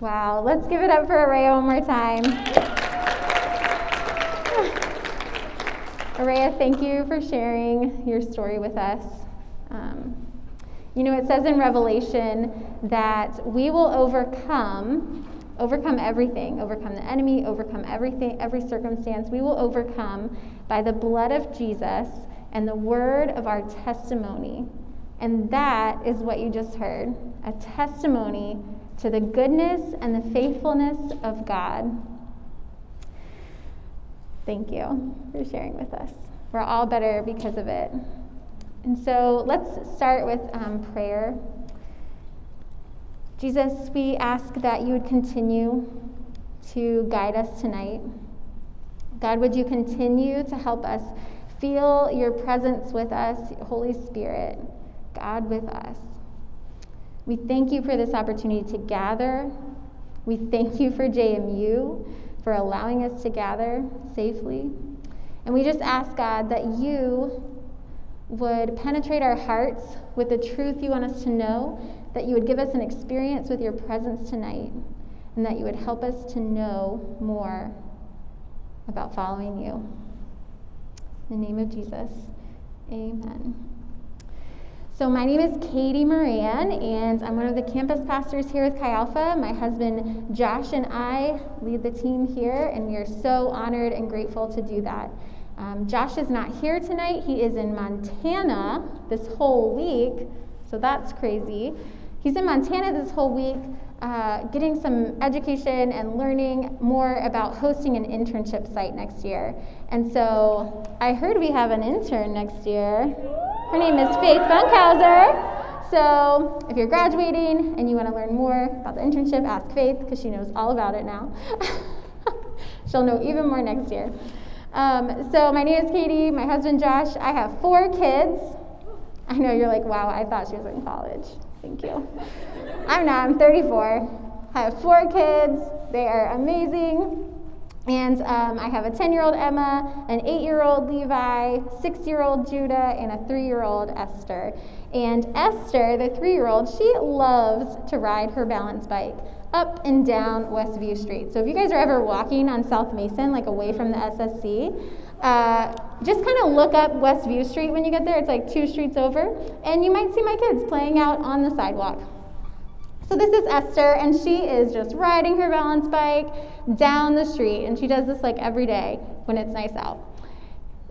Wow, let's give it up for Araya one more time. Araya, thank you for sharing your story with us. Um, you know, it says in Revelation that we will overcome, overcome everything, overcome the enemy, overcome everything, every circumstance. We will overcome by the blood of Jesus and the word of our testimony. And that is what you just heard a testimony to the goodness and the faithfulness of God. Thank you for sharing with us. We're all better because of it. And so let's start with um, prayer. Jesus, we ask that you would continue to guide us tonight. God, would you continue to help us feel your presence with us, Holy Spirit, God with us? We thank you for this opportunity to gather. We thank you for JMU, for allowing us to gather safely. And we just ask, God, that you would penetrate our hearts with the truth you want us to know, that you would give us an experience with your presence tonight, and that you would help us to know more about following you. In the name of Jesus, amen. So, my name is Katie Moran, and I'm one of the campus pastors here with Chi Alpha. My husband Josh and I lead the team here, and we are so honored and grateful to do that. Um, Josh is not here tonight. He is in Montana this whole week, so that's crazy. He's in Montana this whole week, uh, getting some education and learning more about hosting an internship site next year. And so I heard we have an intern next year. Her name is Faith Funkhauser. So if you're graduating and you want to learn more about the internship, ask Faith because she knows all about it now. She'll know even more next year. Um, so my name is Katie, my husband Josh. I have four kids. I know you're like, wow, I thought she was in college. Thank you. I'm not, I'm 34. I have four kids. They are amazing. And um, I have a 10 year old Emma, an 8 year old Levi, 6 year old Judah, and a 3 year old Esther. And Esther, the 3 year old, she loves to ride her balance bike up and down Westview Street. So if you guys are ever walking on South Mason, like away from the SSC, uh, just kind of look up Westview Street when you get there. It's like two streets over, and you might see my kids playing out on the sidewalk. So this is Esther, and she is just riding her balance bike down the street, and she does this like every day when it's nice out.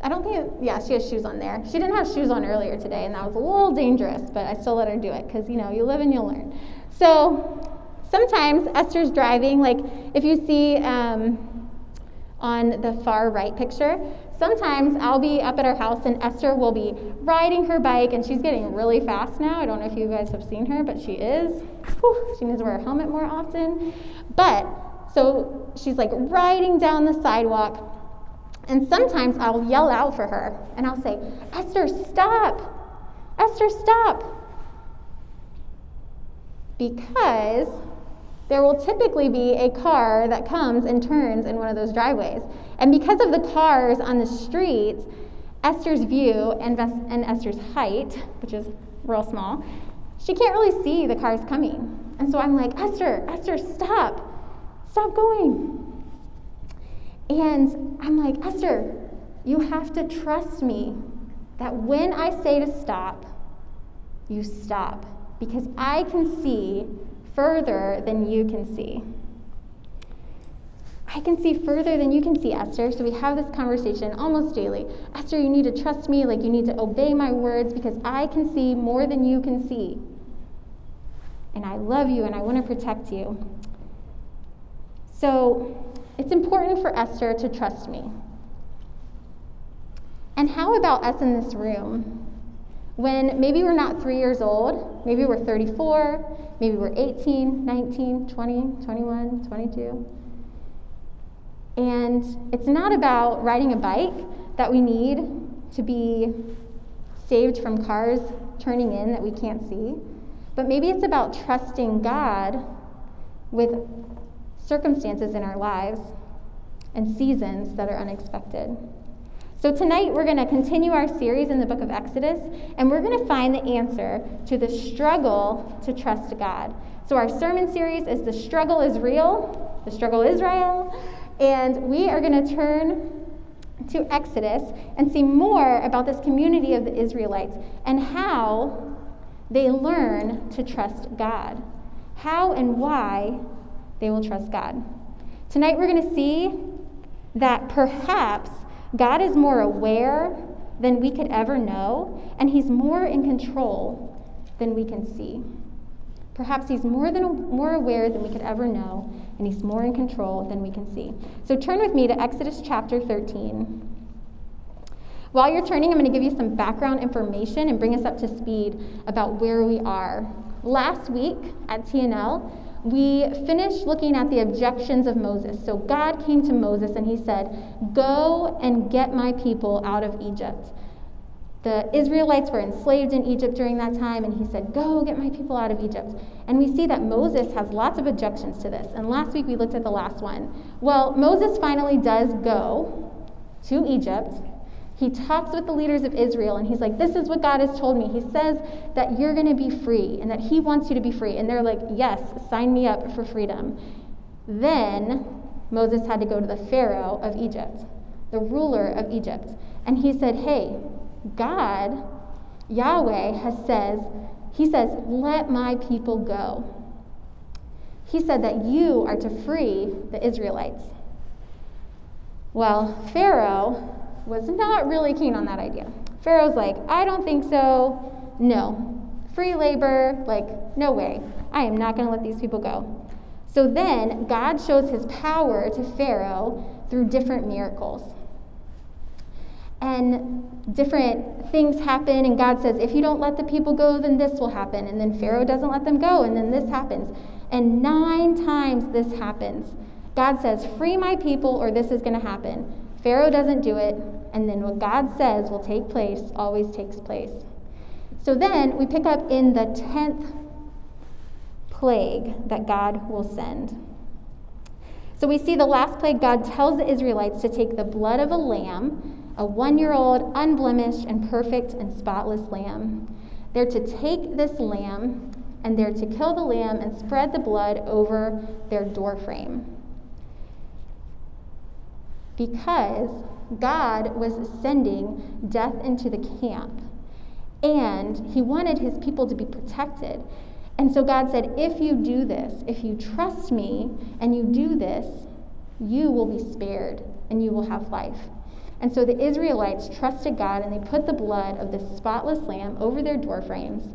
I don't think, it, yeah, she has shoes on there. She didn't have shoes on earlier today, and that was a little dangerous, but I still let her do it because, you know, you live and you learn. So sometimes Esther's driving, like if you see um, on the far right picture, sometimes I'll be up at our house and Esther will be riding her bike and she's getting really fast now. I don't know if you guys have seen her, but she is. Whew, she needs to wear a helmet more often. But so she's like riding down the sidewalk. And sometimes I'll yell out for her and I'll say, Esther, stop! Esther, stop! Because there will typically be a car that comes and turns in one of those driveways. And because of the cars on the streets, Esther's view and, and Esther's height, which is real small, she can't really see the cars coming. And so I'm like, Esther, Esther, stop. Stop going. And I'm like, Esther, you have to trust me that when I say to stop, you stop. Because I can see further than you can see. I can see further than you can see, Esther. So we have this conversation almost daily. Esther, you need to trust me, like you need to obey my words because I can see more than you can see. And I love you and I want to protect you. So it's important for Esther to trust me. And how about us in this room? When maybe we're not three years old, maybe we're 34, maybe we're 18, 19, 20, 21, 22. And it's not about riding a bike that we need to be saved from cars turning in that we can't see, but maybe it's about trusting God with circumstances in our lives and seasons that are unexpected. So, tonight we're going to continue our series in the book of Exodus, and we're going to find the answer to the struggle to trust God. So, our sermon series is The Struggle is Real, The Struggle Israel, and we are going to turn to Exodus and see more about this community of the Israelites and how they learn to trust God. How and why they will trust God. Tonight we're going to see that perhaps God is more aware than we could ever know, and He's more in control than we can see. Perhaps He's more, than, more aware than we could ever know, and He's more in control than we can see. So turn with me to Exodus chapter 13. While you're turning, I'm going to give you some background information and bring us up to speed about where we are. Last week at TNL, we finished looking at the objections of Moses. So God came to Moses and he said, Go and get my people out of Egypt. The Israelites were enslaved in Egypt during that time, and he said, Go get my people out of Egypt. And we see that Moses has lots of objections to this. And last week we looked at the last one. Well, Moses finally does go to Egypt he talks with the leaders of Israel and he's like, This is what God has told me. He says that you're going to be free and that He wants you to be free. And they're like, Yes, sign me up for freedom. Then Moses had to go to the Pharaoh of Egypt, the ruler of Egypt. And he said, Hey, God, Yahweh, has says, He says, Let my people go. He said that you are to free the Israelites. Well, Pharaoh was not really keen on that idea. Pharaoh's like, I don't think so. No. Free labor, like, no way. I am not going to let these people go. So then God shows his power to Pharaoh through different miracles. And different things happen, and God says, if you don't let the people go, then this will happen. And then Pharaoh doesn't let them go, and then this happens. And nine times this happens. God says, Free my people, or this is going to happen. Pharaoh doesn't do it, and then what God says will take place always takes place. So then we pick up in the 10th plague that God will send. So we see the last plague, God tells the Israelites to take the blood of a lamb, a one year old, unblemished, and perfect and spotless lamb. They're to take this lamb and they're to kill the lamb and spread the blood over their doorframe because God was sending death into the camp and he wanted his people to be protected. And so God said, If you do this, if you trust me and you do this, you will be spared and you will have life. And so the Israelites trusted God and they put the blood of this spotless lamb over their doorframes.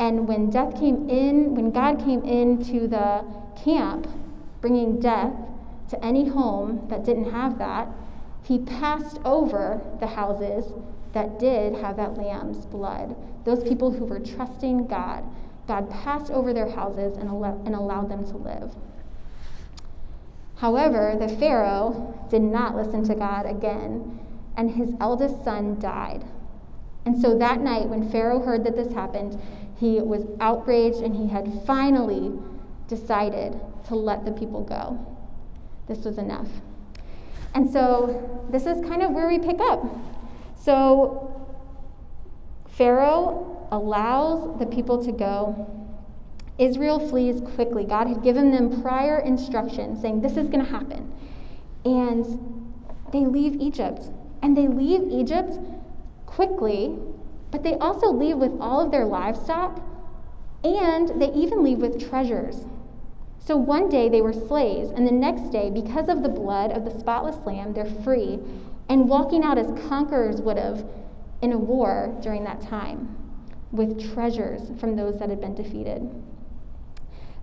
And when death came in, when God came into the camp bringing death, to any home that didn't have that, he passed over the houses that did have that lamb's blood. Those people who were trusting God, God passed over their houses and, al- and allowed them to live. However, the Pharaoh did not listen to God again, and his eldest son died. And so that night, when Pharaoh heard that this happened, he was outraged and he had finally decided to let the people go. This was enough. And so this is kind of where we pick up. So Pharaoh allows the people to go. Israel flees quickly. God had given them prior instructions saying this is going to happen. And they leave Egypt. And they leave Egypt quickly, but they also leave with all of their livestock and they even leave with treasures. So one day they were slaves, and the next day, because of the blood of the spotless lamb, they're free and walking out as conquerors would have in a war during that time with treasures from those that had been defeated.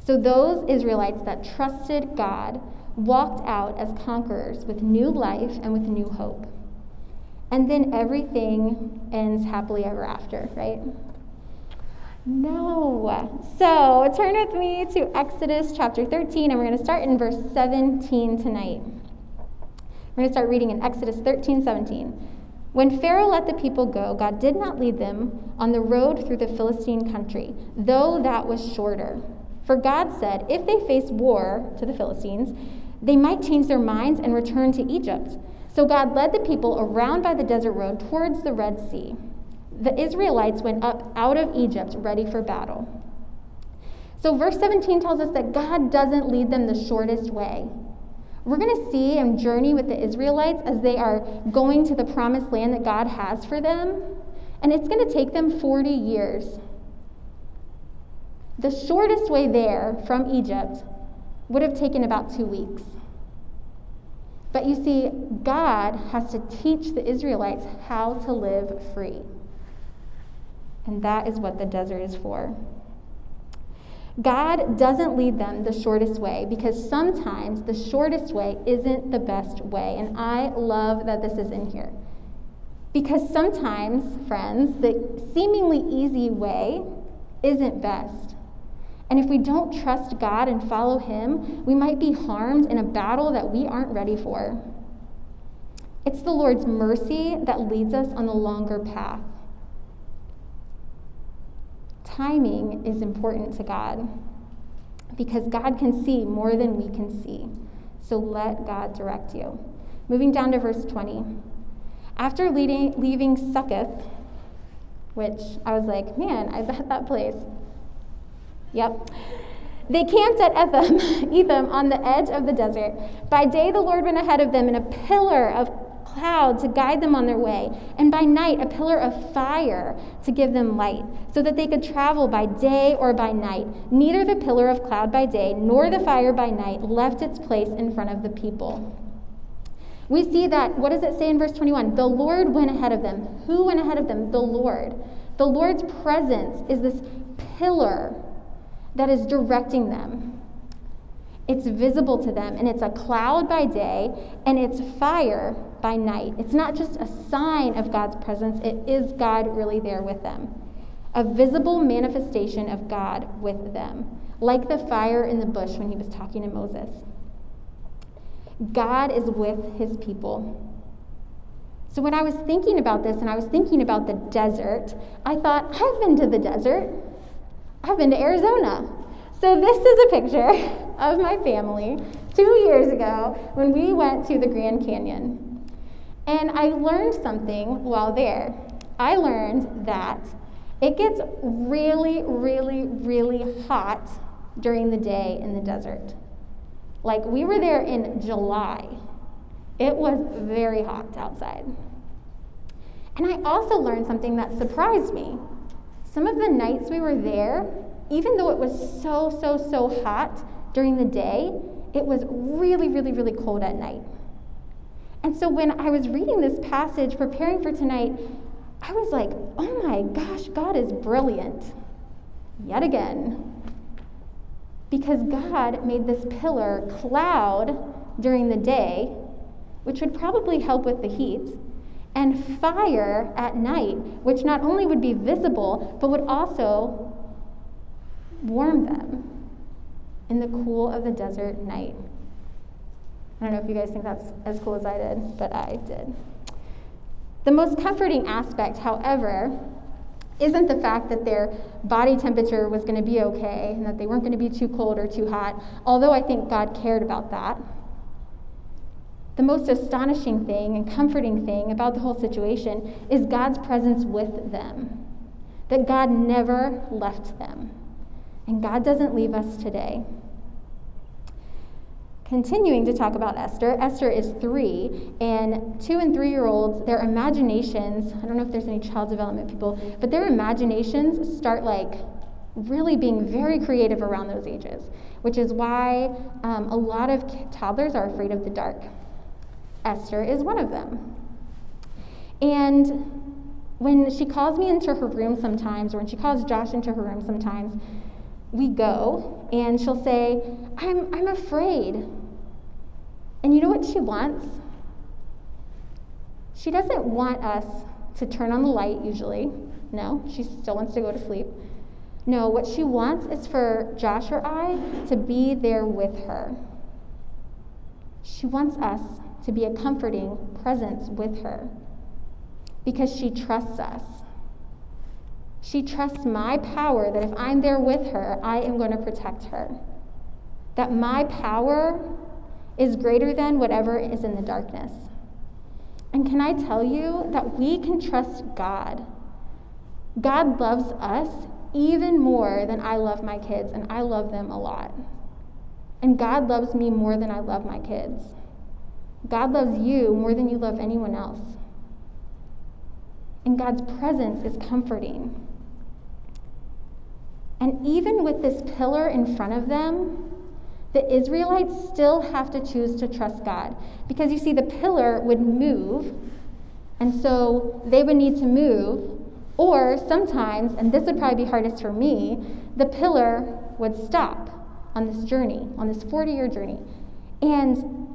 So those Israelites that trusted God walked out as conquerors with new life and with new hope. And then everything ends happily ever after, right? No. So turn with me to Exodus chapter 13, and we're going to start in verse 17 tonight. We're going to start reading in Exodus 13, 17. When Pharaoh let the people go, God did not lead them on the road through the Philistine country, though that was shorter. For God said, if they face war to the Philistines, they might change their minds and return to Egypt. So God led the people around by the desert road towards the Red Sea. The Israelites went up out of Egypt ready for battle. So, verse 17 tells us that God doesn't lead them the shortest way. We're going to see and journey with the Israelites as they are going to the promised land that God has for them, and it's going to take them 40 years. The shortest way there from Egypt would have taken about two weeks. But you see, God has to teach the Israelites how to live free. And that is what the desert is for. God doesn't lead them the shortest way because sometimes the shortest way isn't the best way. And I love that this is in here. Because sometimes, friends, the seemingly easy way isn't best. And if we don't trust God and follow Him, we might be harmed in a battle that we aren't ready for. It's the Lord's mercy that leads us on the longer path. Timing is important to God because God can see more than we can see. So let God direct you. Moving down to verse 20. After leading, leaving Succoth, which I was like, man, I bet that place Yep. They camped at Etham, Etham on the edge of the desert. By day, the Lord went ahead of them in a pillar of cloud to guide them on their way, and by night, a pillar of fire to give them light, so that they could travel by day or by night. Neither the pillar of cloud by day nor the fire by night left its place in front of the people. We see that, what does it say in verse 21? The Lord went ahead of them. Who went ahead of them? The Lord. The Lord's presence is this pillar that is directing them. It's visible to them, and it's a cloud by day, and it's fire by night. It's not just a sign of God's presence, it is God really there with them. A visible manifestation of God with them, like the fire in the bush when he was talking to Moses. God is with his people. So when I was thinking about this and I was thinking about the desert, I thought, I've been to the desert. I've been to Arizona. So, this is a picture of my family two years ago when we went to the Grand Canyon. And I learned something while there. I learned that it gets really, really, really hot during the day in the desert. Like, we were there in July. It was very hot outside. And I also learned something that surprised me. Some of the nights we were there, even though it was so, so, so hot during the day, it was really, really, really cold at night. And so when I was reading this passage, preparing for tonight, I was like, oh my gosh, God is brilliant. Yet again. Because God made this pillar cloud during the day, which would probably help with the heat and fire at night, which not only would be visible, but would also warm them in the cool of the desert night. I don't know if you guys think that's as cool as I did, but I did. The most comforting aspect, however, isn't the fact that their body temperature was going to be okay and that they weren't going to be too cold or too hot, although I think God cared about that. The most astonishing thing and comforting thing about the whole situation is God's presence with them, that God never left them. And God doesn't leave us today. Continuing to talk about Esther, Esther is three, and two and three year olds, their imaginations, I don't know if there's any child development people, but their imaginations start like really being very creative around those ages, which is why um, a lot of toddlers are afraid of the dark. Esther is one of them. And when she calls me into her room sometimes, or when she calls Josh into her room sometimes, we go and she'll say, I'm, I'm afraid. And you know what she wants? She doesn't want us to turn on the light, usually. No, she still wants to go to sleep. No, what she wants is for Josh or I to be there with her. She wants us to be a comforting presence with her because she trusts us. She trusts my power that if I'm there with her, I am going to protect her. That my power is greater than whatever is in the darkness. And can I tell you that we can trust God? God loves us even more than I love my kids, and I love them a lot. And God loves me more than I love my kids. God loves you more than you love anyone else. And God's presence is comforting. And even with this pillar in front of them, the Israelites still have to choose to trust God. Because you see, the pillar would move, and so they would need to move. Or sometimes, and this would probably be hardest for me, the pillar would stop on this journey, on this 40 year journey. And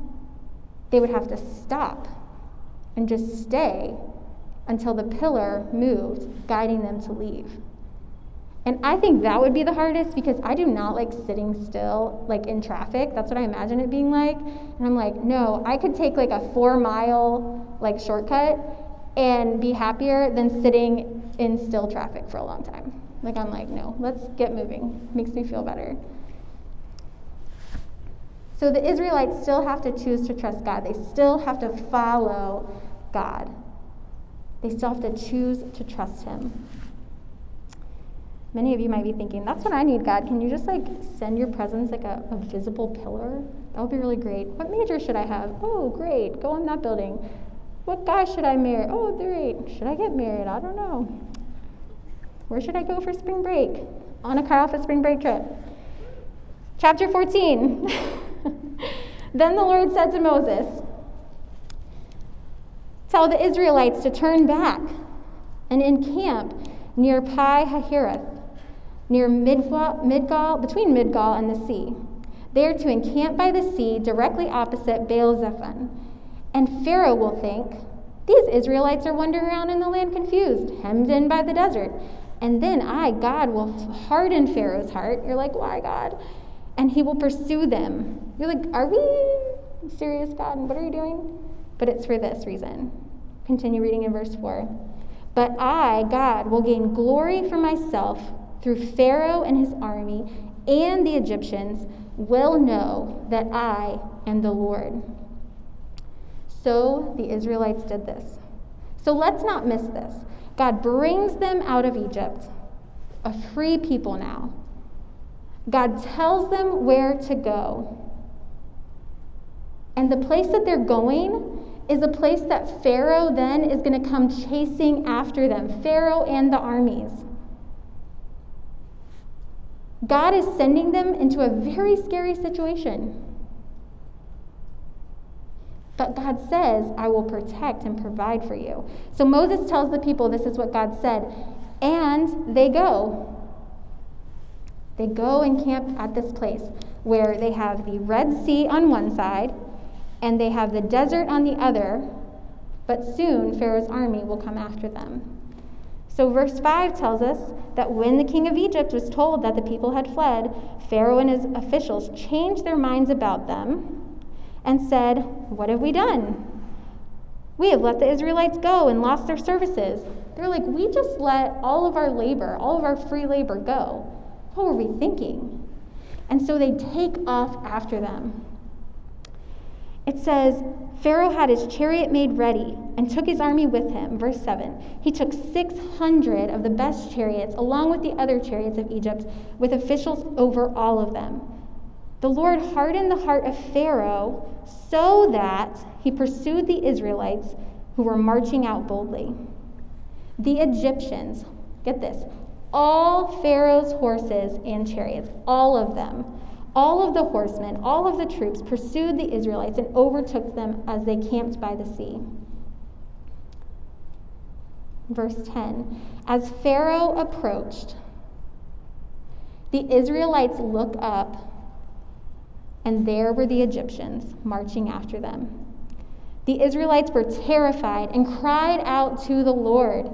they would have to stop and just stay until the pillar moved, guiding them to leave. And I think that would be the hardest because I do not like sitting still, like in traffic. That's what I imagine it being like. And I'm like, no, I could take like a four mile like shortcut and be happier than sitting in still traffic for a long time. Like I'm like, no, let's get moving. Makes me feel better. So the Israelites still have to choose to trust God. They still have to follow God. They still have to choose to trust Him. Many of you might be thinking, that's what I need, God. Can you just like send your presence like a, a visible pillar? That would be really great. What major should I have? Oh, great. Go in that building. What guy should I marry? Oh, great. Should I get married? I don't know. Where should I go for spring break? On a Chi Alpha spring break trip. Chapter 14. then the Lord said to Moses, Tell the Israelites to turn back and encamp near Pi Hahiroth, near Midgal, between Midgal and the sea. They are to encamp by the sea directly opposite Baal Zephon. And Pharaoh will think, These Israelites are wandering around in the land confused, hemmed in by the desert. And then I, God, will harden Pharaoh's heart. You're like, Why, God? And he will pursue them. You're like, Are we serious, God? And What are you doing? But it's for this reason. Continue reading in verse 4. But I, God, will gain glory for myself through Pharaoh and his army, and the Egyptians will know that I am the Lord. So the Israelites did this. So let's not miss this. God brings them out of Egypt, a free people now. God tells them where to go. And the place that they're going is a place that Pharaoh then is going to come chasing after them Pharaoh and the armies. God is sending them into a very scary situation. But God says, I will protect and provide for you. So Moses tells the people this is what God said, and they go. They go and camp at this place where they have the Red Sea on one side and they have the desert on the other, but soon Pharaoh's army will come after them. So, verse 5 tells us that when the king of Egypt was told that the people had fled, Pharaoh and his officials changed their minds about them and said, What have we done? We have let the Israelites go and lost their services. They're like, We just let all of our labor, all of our free labor go. What were we thinking? And so they take off after them. It says, Pharaoh had his chariot made ready and took his army with him. Verse 7. He took 600 of the best chariots, along with the other chariots of Egypt, with officials over all of them. The Lord hardened the heart of Pharaoh so that he pursued the Israelites who were marching out boldly. The Egyptians, get this, all Pharaoh's horses and chariots, all of them, all of the horsemen, all of the troops pursued the Israelites and overtook them as they camped by the sea. Verse 10 As Pharaoh approached, the Israelites looked up and there were the Egyptians marching after them. The Israelites were terrified and cried out to the Lord.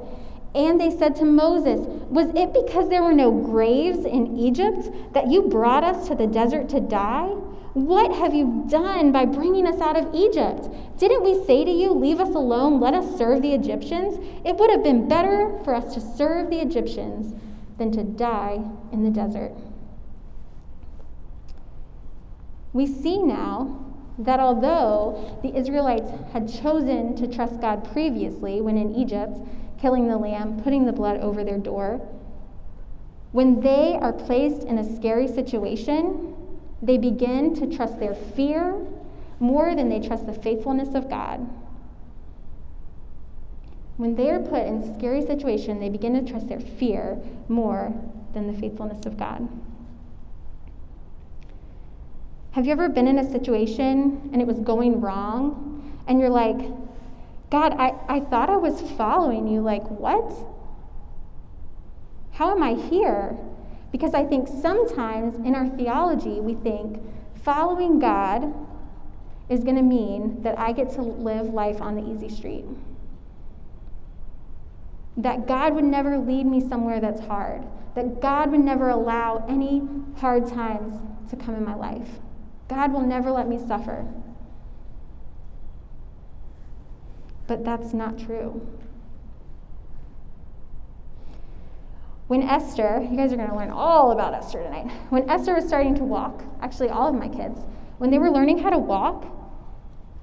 And they said to Moses, Was it because there were no graves in Egypt that you brought us to the desert to die? What have you done by bringing us out of Egypt? Didn't we say to you, Leave us alone, let us serve the Egyptians? It would have been better for us to serve the Egyptians than to die in the desert. we see now that although the Israelites had chosen to trust God previously when in Egypt, killing the lamb, putting the blood over their door, when they are placed in a scary situation, they begin to trust their fear more than they trust the faithfulness of God. When they are put in a scary situation, they begin to trust their fear more than the faithfulness of God. Have you ever been in a situation and it was going wrong and you're like, God, I, I thought I was following you. Like, what? How am I here? Because I think sometimes in our theology, we think following God is going to mean that I get to live life on the easy street. That God would never lead me somewhere that's hard. That God would never allow any hard times to come in my life. God will never let me suffer. But that's not true. When Esther, you guys are going to learn all about Esther tonight. When Esther was starting to walk, actually, all of my kids, when they were learning how to walk,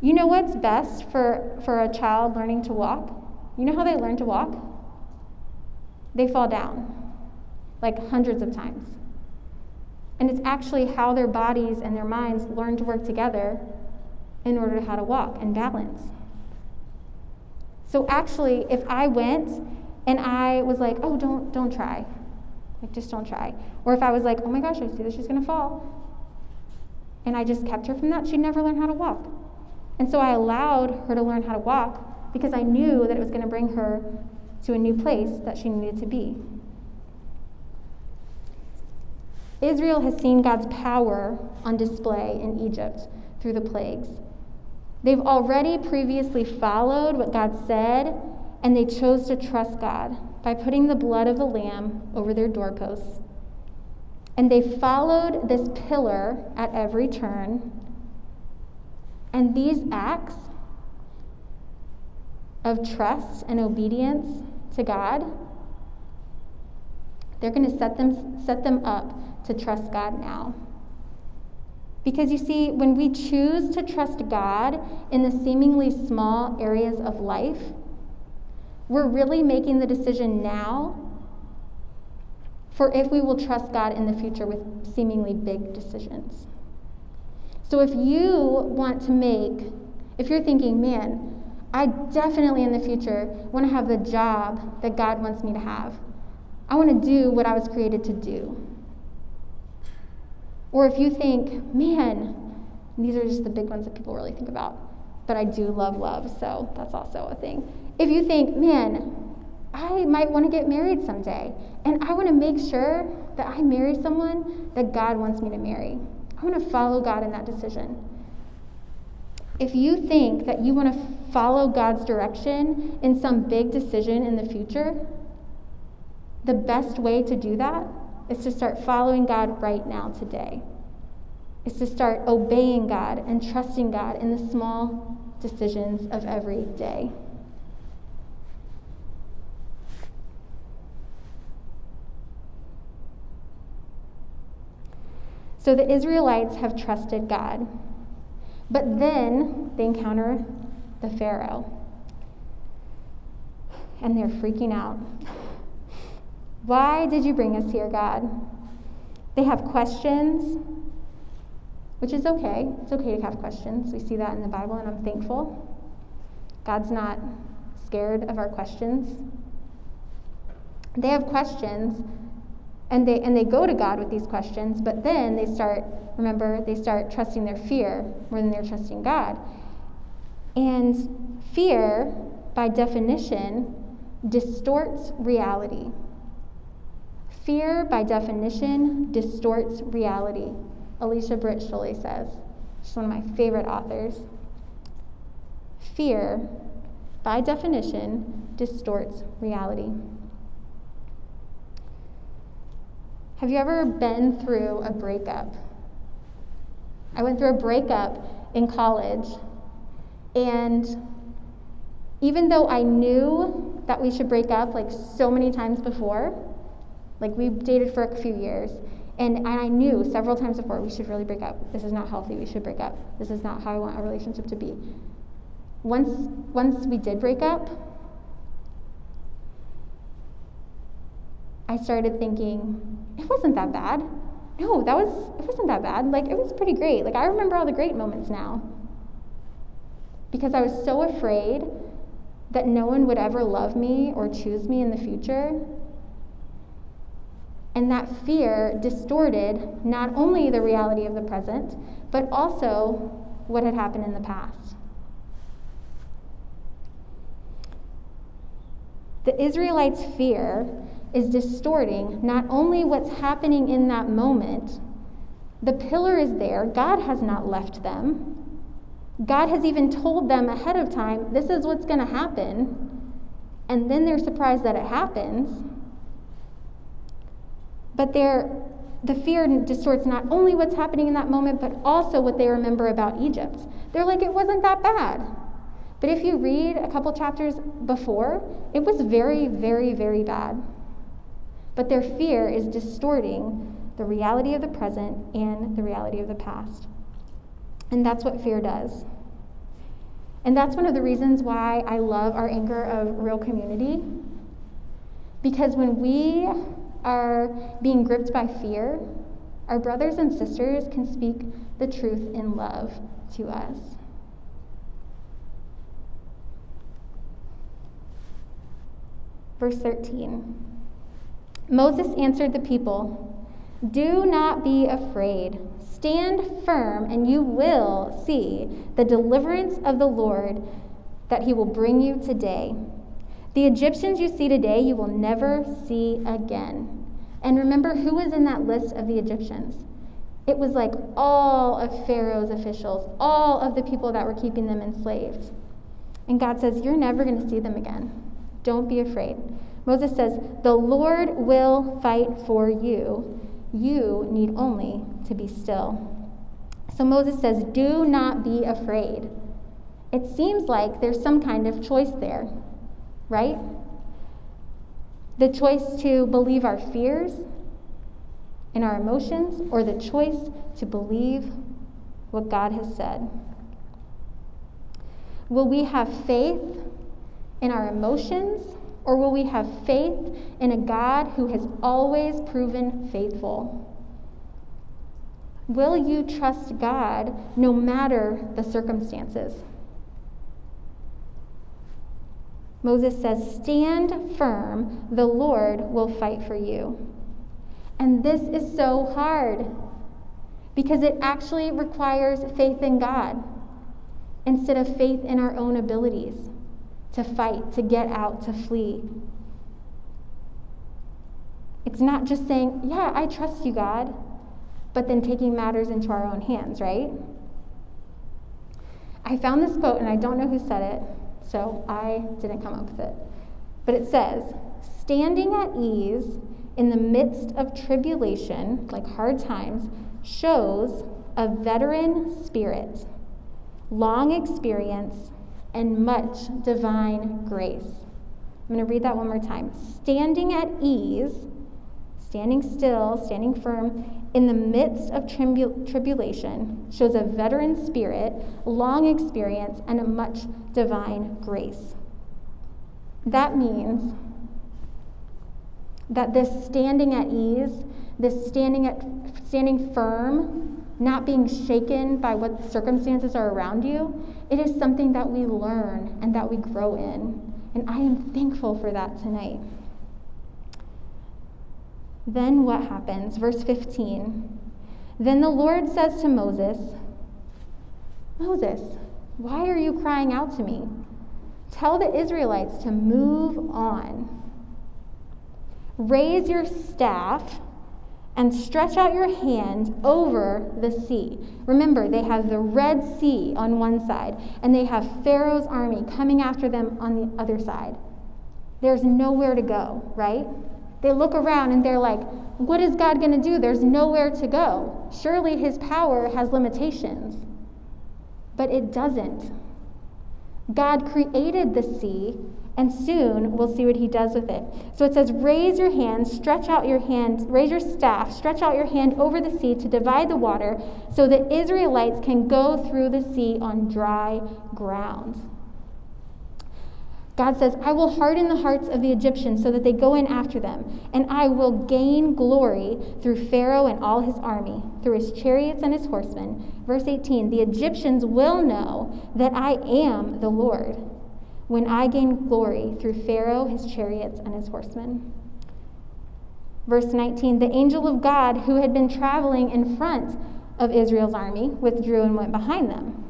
you know what's best for, for a child learning to walk? You know how they learn to walk? They fall down, like hundreds of times. And it's actually how their bodies and their minds learn to work together in order to how to walk and balance. So actually, if I went and I was like, "Oh, don't don't try," like just don't try, or if I was like, "Oh my gosh, I see that she's gonna fall," and I just kept her from that, she'd never learn how to walk. And so I allowed her to learn how to walk because I knew that it was to bring her to a new place that she needed to be. Israel has seen God's power on display in Egypt through the plagues. They've already previously followed what God said, and they chose to trust God by putting the blood of the lamb over their doorposts. And they followed this pillar at every turn. And these acts of trust and obedience to God, they're going to set them, set them up to trust God now. Because you see, when we choose to trust God in the seemingly small areas of life, we're really making the decision now for if we will trust God in the future with seemingly big decisions. So if you want to make, if you're thinking, man, I definitely in the future want to have the job that God wants me to have, I want to do what I was created to do. Or if you think, man, these are just the big ones that people really think about, but I do love love, so that's also a thing. If you think, man, I might want to get married someday, and I want to make sure that I marry someone that God wants me to marry. I want to follow God in that decision. If you think that you want to follow God's direction in some big decision in the future, the best way to do that is to start following God right now, today. Is to start obeying God and trusting God in the small decisions of every day. So the Israelites have trusted God. But then they encounter the Pharaoh. And they're freaking out. Why did you bring us here, God? They have questions, which is okay. It's okay to have questions. We see that in the Bible, and I'm thankful. God's not scared of our questions. They have questions, and they, and they go to God with these questions, but then they start, remember, they start trusting their fear more than they're trusting God. And fear, by definition, distorts reality. Fear, by definition, distorts reality. Alicia Britt Chole says. She's one of my favorite authors. Fear, by definition, distorts reality. Have you ever been through a breakup? I went through a breakup in college, and even though I knew that we should break up like so many times before, like we dated for a few years. And, and I knew several times before we should really break up. This is not healthy. We should break up. This is not how I want a relationship to be. Once, once we did break up, I started thinking, it wasn't that bad. No, that was it wasn't that bad. Like it was pretty great. Like I remember all the great moments now. Because I was so afraid that no one would ever love me or choose me in the future. And that fear distorted not only the reality of the present, but also what had happened in the past. The Israelites' fear is distorting not only what's happening in that moment, the pillar is there, God has not left them. God has even told them ahead of time, this is what's going to happen. And then they're surprised that it happens. But they're, the fear distorts not only what's happening in that moment, but also what they remember about Egypt. They're like, it wasn't that bad. But if you read a couple chapters before, it was very, very, very bad. But their fear is distorting the reality of the present and the reality of the past. And that's what fear does. And that's one of the reasons why I love our anchor of real community. Because when we are being gripped by fear, our brothers and sisters can speak the truth in love to us. Verse 13. Moses answered the people, Do not be afraid. Stand firm, and you will see the deliverance of the Lord that he will bring you today. The Egyptians you see today, you will never see again. And remember who was in that list of the Egyptians? It was like all of Pharaoh's officials, all of the people that were keeping them enslaved. And God says, You're never going to see them again. Don't be afraid. Moses says, The Lord will fight for you. You need only to be still. So Moses says, Do not be afraid. It seems like there's some kind of choice there, right? The choice to believe our fears and our emotions, or the choice to believe what God has said. Will we have faith in our emotions? Or will we have faith in a God who has always proven faithful? Will you trust God no matter the circumstances? Moses says, Stand firm, the Lord will fight for you. And this is so hard because it actually requires faith in God instead of faith in our own abilities to fight, to get out, to flee. It's not just saying, Yeah, I trust you, God, but then taking matters into our own hands, right? I found this quote and I don't know who said it, so I didn't come up with it. But it says, Standing at ease in the midst of tribulation, like hard times, shows a veteran spirit, long experience, and much divine grace. I'm going to read that one more time. Standing at ease, standing still, standing firm in the midst of tribu- tribulation shows a veteran spirit, long experience, and a much divine grace. That means that this standing at ease, this standing at standing firm, not being shaken by what circumstances are around you, it is something that we learn and that we grow in. And I am thankful for that tonight. Then what happens? Verse 15. Then the Lord says to Moses, Moses, why are you crying out to me? Tell the Israelites to move on. Raise your staff and stretch out your hand over the sea. Remember, they have the Red Sea on one side, and they have Pharaoh's army coming after them on the other side. There's nowhere to go, right? They look around and they're like, what is God going to do? There's nowhere to go. Surely his power has limitations. But it doesn't. God created the sea, and soon we'll see what he does with it. So it says, Raise your hand, stretch out your hand, raise your staff, stretch out your hand over the sea to divide the water, so the Israelites can go through the sea on dry ground. God says, I will harden the hearts of the Egyptians so that they go in after them, and I will gain glory through Pharaoh and all his army, through his chariots and his horsemen. Verse 18 The Egyptians will know that I am the Lord when I gain glory through Pharaoh, his chariots, and his horsemen. Verse 19 The angel of God who had been traveling in front of Israel's army withdrew and went behind them.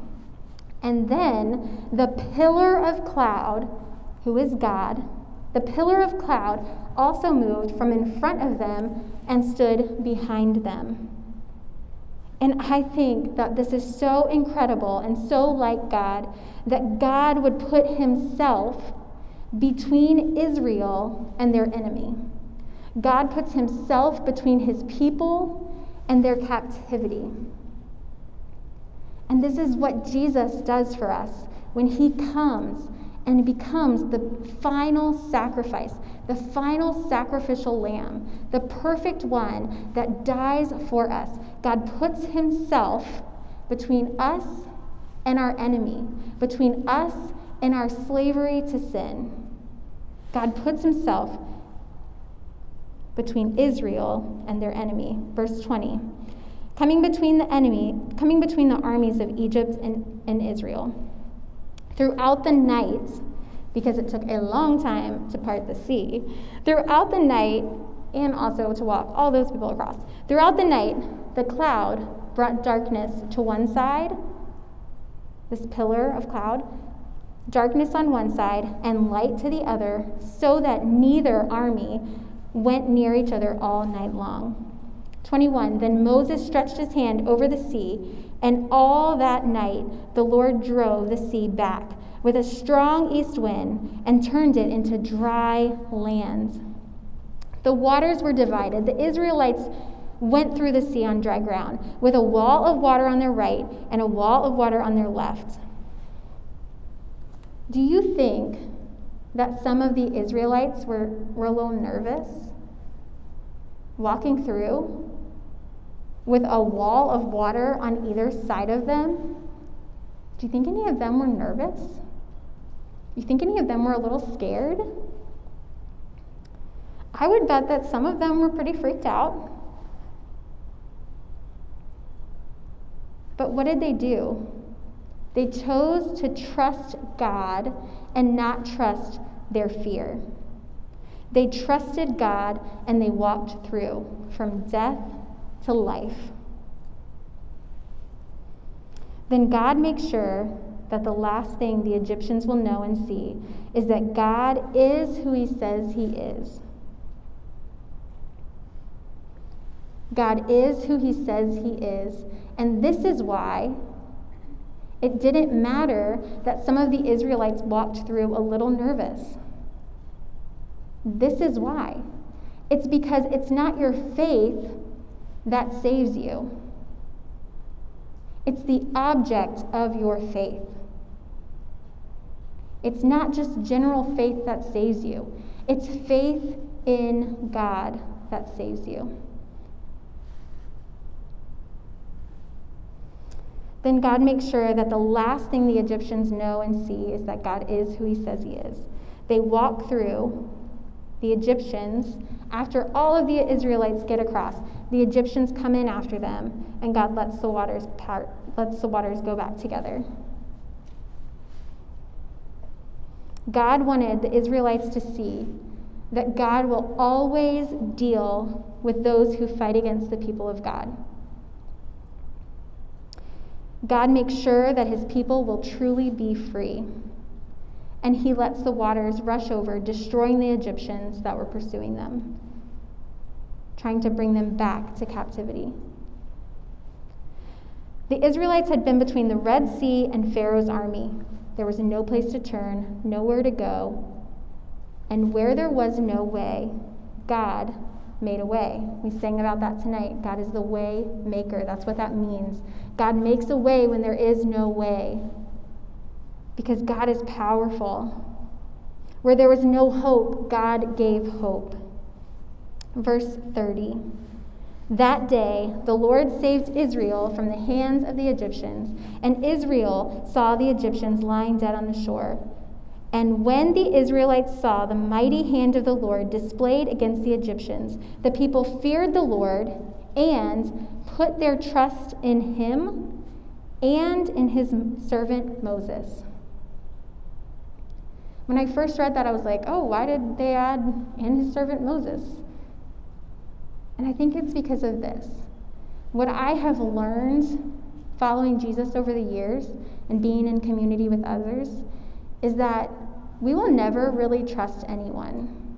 And then the pillar of cloud who is God, the pillar of cloud also moved from in front of them and stood behind them. And I think that this is so incredible and so like God that God would put himself between Israel and their enemy. God puts himself between his people and their captivity. And this is what Jesus does for us when he comes and becomes the final sacrifice, the final sacrificial lamb, the perfect one that dies for us. God puts himself between us and our enemy, between us and our slavery to sin. God puts himself between Israel and their enemy. Verse 20. Coming between the enemy, coming between the armies of Egypt and, and Israel. Throughout the night, because it took a long time to part the sea, throughout the night, and also to walk all those people across, throughout the night, the cloud brought darkness to one side, this pillar of cloud, darkness on one side, and light to the other, so that neither army went near each other all night long. 21 Then Moses stretched his hand over the sea and all that night, the Lord drove the sea back with a strong east wind and turned it into dry land. The waters were divided. The Israelites went through the sea on dry ground, with a wall of water on their right and a wall of water on their left. Do you think that some of the Israelites were, were a little nervous walking through? With a wall of water on either side of them, do you think any of them were nervous? You think any of them were a little scared? I would bet that some of them were pretty freaked out. But what did they do? They chose to trust God and not trust their fear. They trusted God and they walked through from death to life. Then God makes sure that the last thing the Egyptians will know and see is that God is who he says he is. God is who he says he is. And this is why it didn't matter that some of the Israelites walked through a little nervous. This is why. It's because it's not your faith that saves you. It's the object of your faith. It's not just general faith that saves you, it's faith in God that saves you. Then God makes sure that the last thing the Egyptians know and see is that God is who he says he is. They walk through the Egyptians, after all of the Israelites get across, the Egyptians come in after them, and God lets the waters part, lets the waters go back together. God wanted the Israelites to see that God will always deal with those who fight against the people of God. God makes sure that his people will truly be free and he lets the waters rush over, destroying the Egyptians that were pursuing them, trying to bring them back to captivity. The Israelites had been between the Red Sea and Pharaoh's army. There was no place to turn, nowhere to go. And where there was no way, God made a way. We sang about that tonight. God is the way maker. That's what that means. God makes a way when there is no way. because God is powerful. Where there was no hope, God gave hope. Verse 30. That day, the Lord saved Israel from the hands of the Egyptians, and Israel saw the Egyptians lying dead on the shore. And when the Israelites saw the mighty hand of the Lord displayed against the Egyptians, the people feared the Lord and put their trust in him and in his servant Moses. When I first read that, I was like, oh, why did they add in his servant Moses? And I think it's because of this. What I have learned following Jesus over the years and being in community with others is that we will never really trust anyone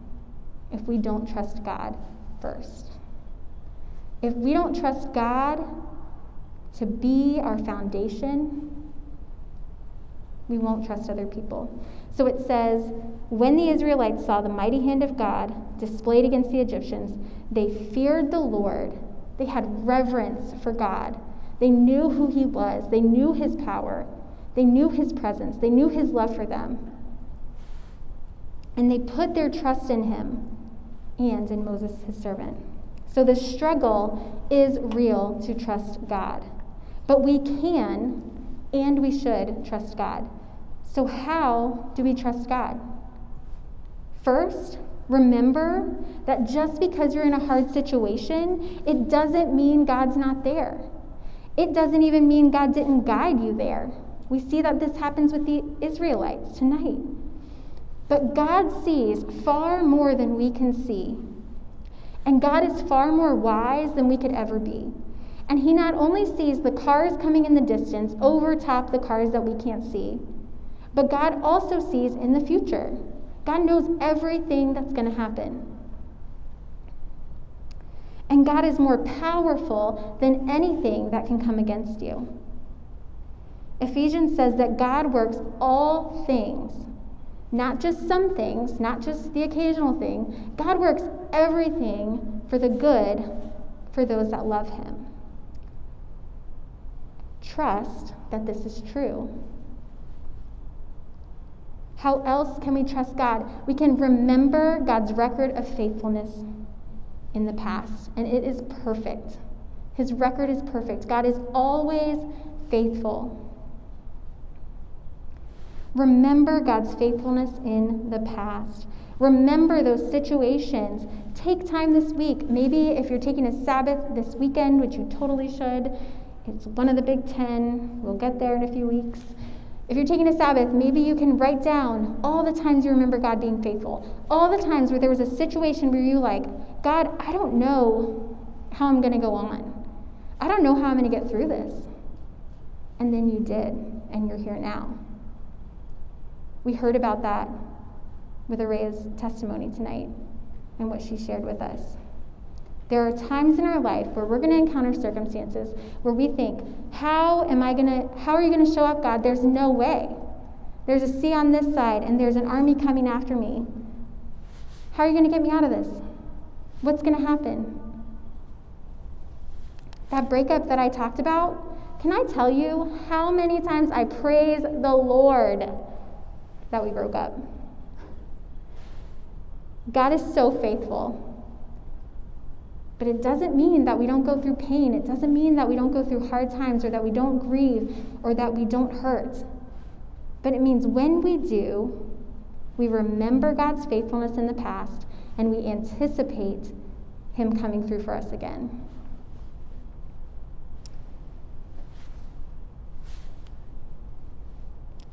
if we don't trust God first. If we don't trust God to be our foundation, we won't trust other people. So it says, When the Israelites saw the mighty hand of God displayed against the Egyptians, they feared the Lord. They had reverence for God. They knew who He was, they knew His power, they knew His presence, they knew His love for them. And they put their trust in Him and in Moses, His servant. So the struggle is real to trust God. But we can and we should trust God. So, how do we trust God? First, remember that just because you're in a hard situation, it doesn't mean God's not there. It doesn't even mean God didn't guide you there. We see that this happens with the Israelites tonight. But God sees far more than we can see. And God is far more wise than we could ever be. And He not only sees the cars coming in the distance over top the cars that we can't see, but God also sees in the future. God knows everything that's going to happen. And God is more powerful than anything that can come against you. Ephesians says that God works all things, not just some things, not just the occasional thing. God works everything for the good for those that love Him. Trust that this is true. How else can we trust God? We can remember God's record of faithfulness in the past, and it is perfect. His record is perfect. God is always faithful. Remember God's faithfulness in the past. Remember those situations. Take time this week. Maybe if you're taking a Sabbath this weekend, which you totally should, it's one of the big 10. We'll get there in a few weeks. If you're taking a Sabbath, maybe you can write down all the times you remember God being faithful. All the times where there was a situation where you like, God, I don't know how I'm going to go on. I don't know how I'm going to get through this. And then you did, and you're here now. We heard about that with Araya's testimony tonight and what she shared with us. There are times in our life where we're going to encounter circumstances where we think, how am I going to, how are you going to show up, God? There's no way. There's a sea on this side and there's an army coming after me. How are you going to get me out of this? What's going to happen? That breakup that I talked about, can I tell you how many times I praise the Lord that we broke up? God is so faithful. But it doesn't mean that we don't go through pain. It doesn't mean that we don't go through hard times or that we don't grieve or that we don't hurt. But it means when we do, we remember God's faithfulness in the past and we anticipate Him coming through for us again.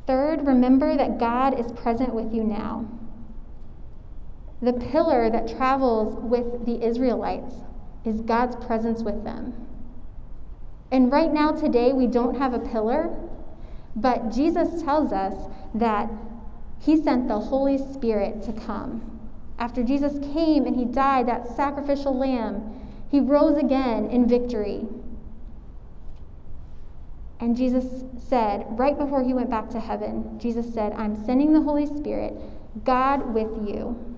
Third, remember that God is present with you now. The pillar that travels with the Israelites is God's presence with them. And right now, today, we don't have a pillar, but Jesus tells us that He sent the Holy Spirit to come. After Jesus came and He died, that sacrificial lamb, He rose again in victory. And Jesus said, right before He went back to heaven, Jesus said, I'm sending the Holy Spirit, God with you.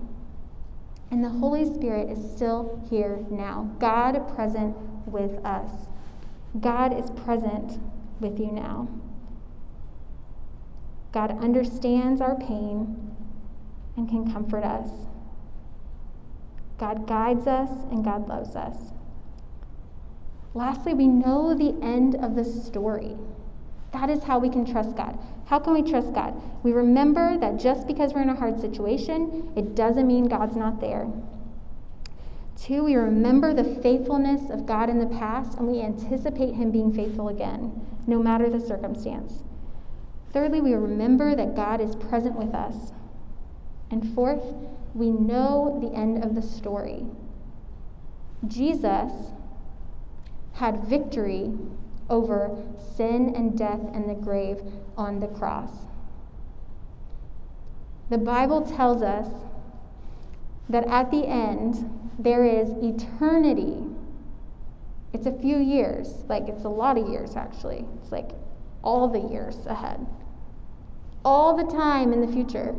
And the Holy Spirit is still here now. God present with us. God is present with you now. God understands our pain and can comfort us. God guides us and God loves us. Lastly, we know the end of the story. That is how we can trust God. How can we trust God? We remember that just because we're in a hard situation, it doesn't mean God's not there. Two, we remember the faithfulness of God in the past and we anticipate Him being faithful again, no matter the circumstance. Thirdly, we remember that God is present with us. And fourth, we know the end of the story. Jesus had victory over sin and death and the grave on the cross. The Bible tells us that at the end, there is eternity. It's a few years, like it's a lot of years actually. It's like all the years ahead, all the time in the future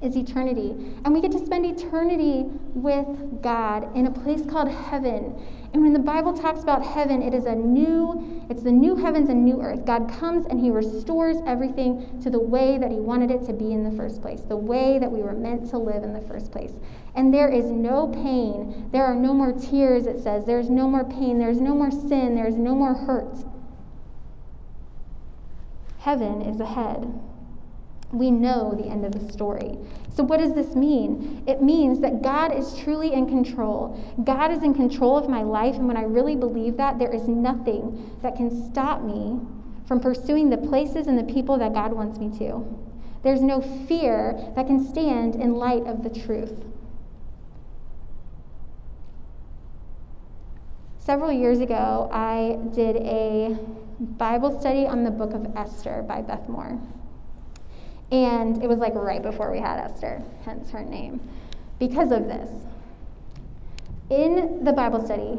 is eternity. And we get to spend eternity with God in a place called heaven. And when the Bible talks about heaven, it is a new, it's the new heavens and new earth. God comes and he restores everything to the way that he wanted it to be in the first place, the way that we were meant to live in the first place. And there is no pain. There are no more tears, it says. There's no more pain. There's no more sin. There's no more hurt. Heaven is ahead we know the end of the story. So, what does this mean? It means that God is truly in control. God is in control of my life, and when I really believe that, there is nothing that can stop me from pursuing the places and the people that God wants me to. There's no fear that can stand in light of the truth. Several years ago, I did a Bible study on the book of Esther by Beth Moore. And it was like right before we had Esther, hence her name, because of this. In the Bible study,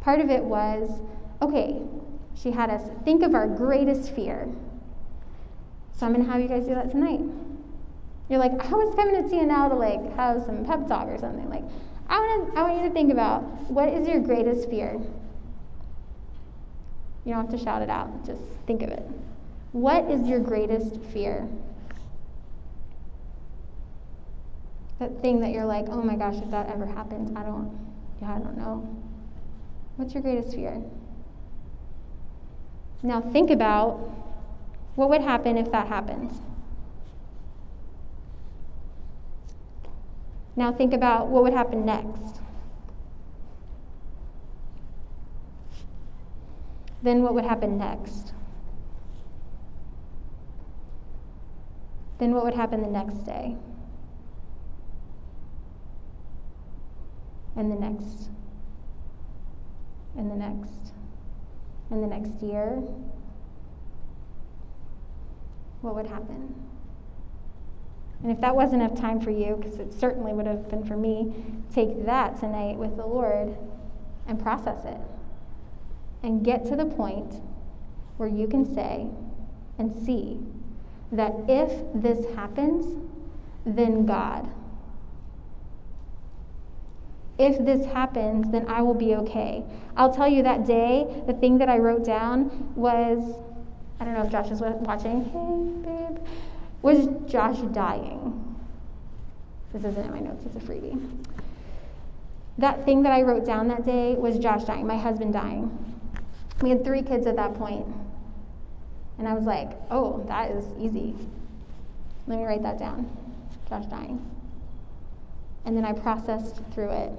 part of it was okay, she had us think of our greatest fear. So I'm going to have you guys do that tonight. You're like, I was coming to TNL to like have some pep talk or something. Like, I want I want you to think about what is your greatest fear. You don't have to shout it out. Just think of it. What is your greatest fear? That thing that you're like, oh my gosh, if that ever happened, I don't, yeah, I don't know. What's your greatest fear? Now think about what would happen if that happened. Now think about what would happen next. Then what would happen next? Then what would happen the next day? And the next, and the next, and the next year, what would happen? And if that wasn't enough time for you, because it certainly would have been for me, take that tonight with the Lord and process it. And get to the point where you can say and see that if this happens, then God if this happens, then I will be okay. I'll tell you that day, the thing that I wrote down was I don't know if Josh is watching. Hey, babe. Was Josh dying? This isn't in my notes, it's a freebie. That thing that I wrote down that day was Josh dying, my husband dying. We had three kids at that point. And I was like, oh, that is easy. Let me write that down. Josh dying. And then I processed through it.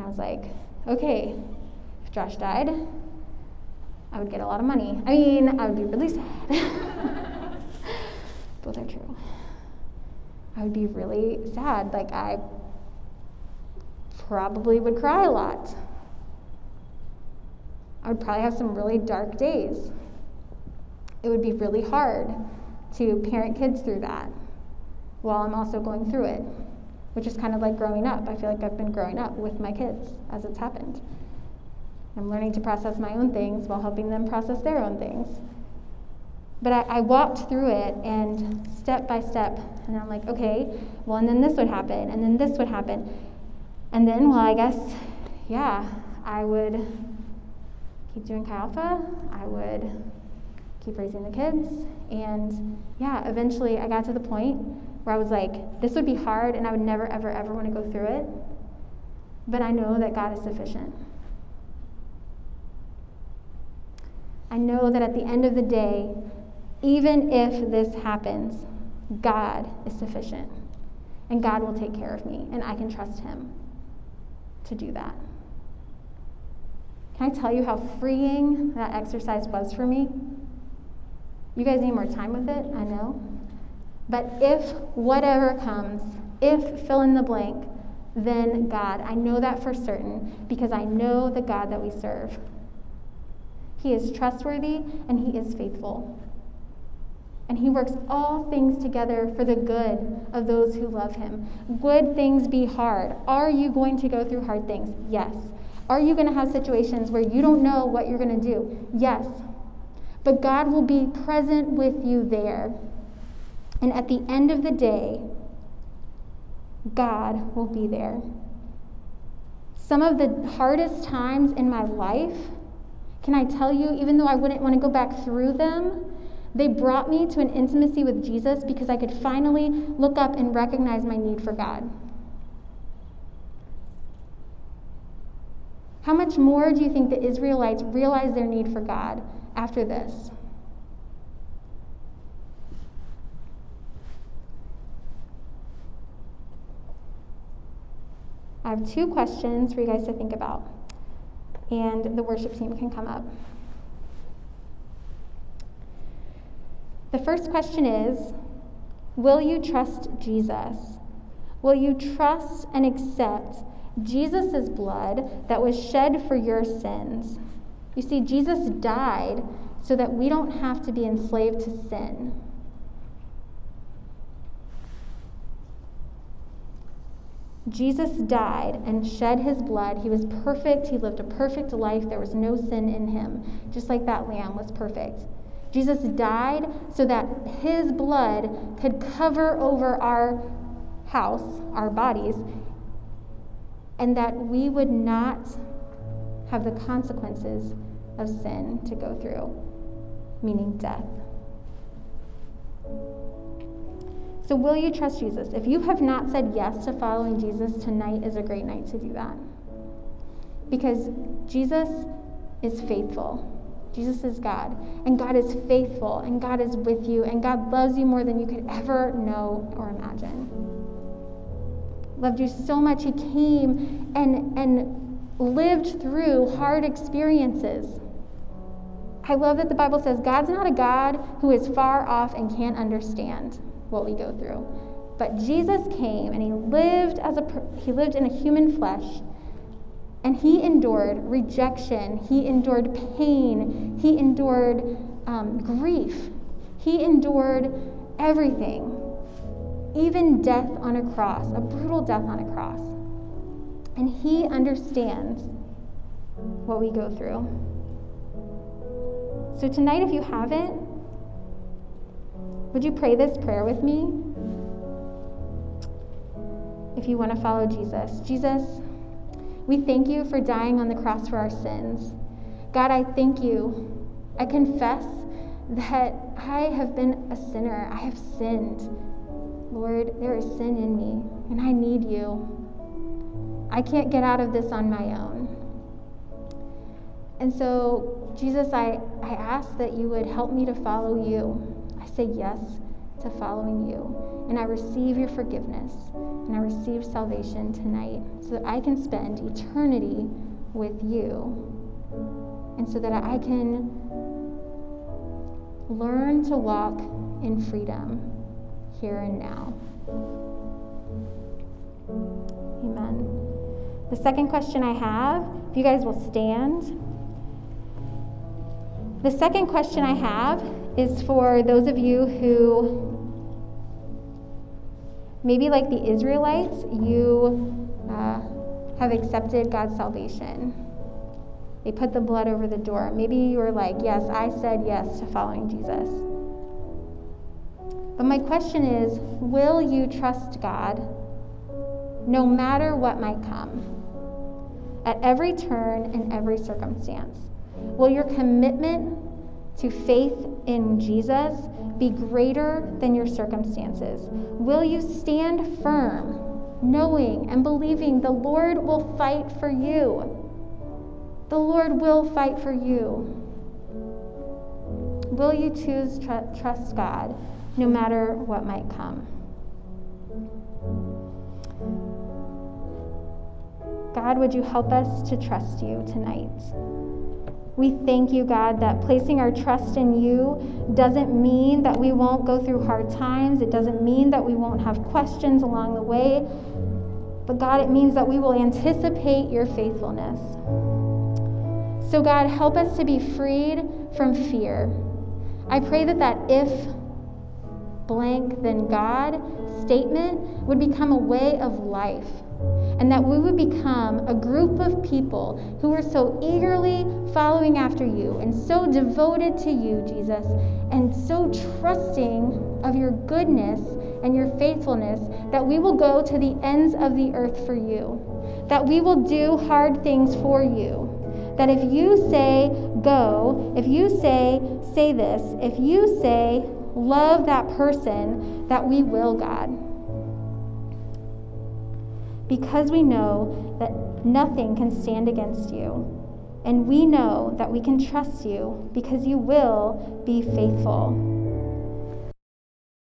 And I was like, okay, if Josh died, I would get a lot of money. I mean, I would be really sad. Both are true. I would be really sad. Like, I probably would cry a lot. I would probably have some really dark days. It would be really hard to parent kids through that while I'm also going through it which is kind of like growing up. I feel like I've been growing up with my kids as it's happened. I'm learning to process my own things while helping them process their own things. But I, I, walked through it and step by step, and I'm like, okay, well, and then this would happen, and then this would happen. And then, well, I guess, yeah, I would keep doing Chi Alpha. I would keep raising the kids. And yeah, eventually I got to the point where I was like, this would be hard and I would never, ever, ever want to go through it. But I know that God is sufficient. I know that at the end of the day, even if this happens, God is sufficient. And God will take care of me, and I can trust Him to do that. Can I tell you how freeing that exercise was for me? You guys need more time with it, I know. But if whatever comes, if fill in the blank, then God. I know that for certain because I know the God that we serve. He is trustworthy and He is faithful. And He works all things together for the good of those who love Him. Would things be hard? Are you going to go through hard things? Yes. Are you going to have situations where you don't know what you're going to do? Yes. But God will be present with you there. And at the end of the day, God will be there. Some of the hardest times in my life, can I tell you, even though I wouldn't want to go back through them, they brought me to an intimacy with Jesus because I could finally look up and recognize my need for God. How much more do you think the Israelites realized their need for God after this? I have two questions for you guys to think about, and the worship team can come up. The first question is Will you trust Jesus? Will you trust and accept Jesus' blood that was shed for your sins? You see, Jesus died so that we don't have to be enslaved to sin. Jesus died and shed his blood. He was perfect. He lived a perfect life. There was no sin in him, just like that lamb was perfect. Jesus died so that his blood could cover over our house, our bodies, and that we would not have the consequences of sin to go through, meaning death. So, will you trust Jesus? If you have not said yes to following Jesus, tonight is a great night to do that. Because Jesus is faithful. Jesus is God, and God is faithful, and God is with you, and God loves you more than you could ever know or imagine. Loved you so much, He came and, and lived through hard experiences. I love that the Bible says God's not a God who is far off and can't understand what we go through. But Jesus came and he lived as a he lived in a human flesh and he endured rejection, he endured pain, he endured um, grief, he endured everything, even death on a cross, a brutal death on a cross. And he understands what we go through. So, tonight, if you haven't, would you pray this prayer with me? If you want to follow Jesus. Jesus, we thank you for dying on the cross for our sins. God, I thank you. I confess that I have been a sinner. I have sinned. Lord, there is sin in me, and I need you. I can't get out of this on my own. And so, Jesus, I, I ask that you would help me to follow you say yes to following you. And I receive your forgiveness. And I receive salvation tonight so that I can spend eternity with you. And so that I can learn to walk in freedom here and now. Amen. The second question I have, if you guys will stand. The second question I have is for those of you who, maybe like the Israelites, you uh, have accepted God's salvation. They put the blood over the door. Maybe you were like, Yes, I said yes to following Jesus. But my question is will you trust God no matter what might come? At every turn in every circumstance? Will your commitment to faith in Jesus be greater than your circumstances? Will you stand firm, knowing and believing the Lord will fight for you? The Lord will fight for you. Will you choose tr- trust God no matter what might come? God, would you help us to trust you tonight? We thank you, God, that placing our trust in you doesn't mean that we won't go through hard times. It doesn't mean that we won't have questions along the way. But God, it means that we will anticipate your faithfulness. So, God, help us to be freed from fear. I pray that that if blank then God statement would become a way of life and that we would become a group of people who are so eagerly following after you and so devoted to you, Jesus, and so trusting of your goodness and your faithfulness that we will go to the ends of the earth for you, that we will do hard things for you. That if you say go, if you say say this, if you say love that person, that we will, God because we know that nothing can stand against you. And we know that we can trust you because you will be faithful.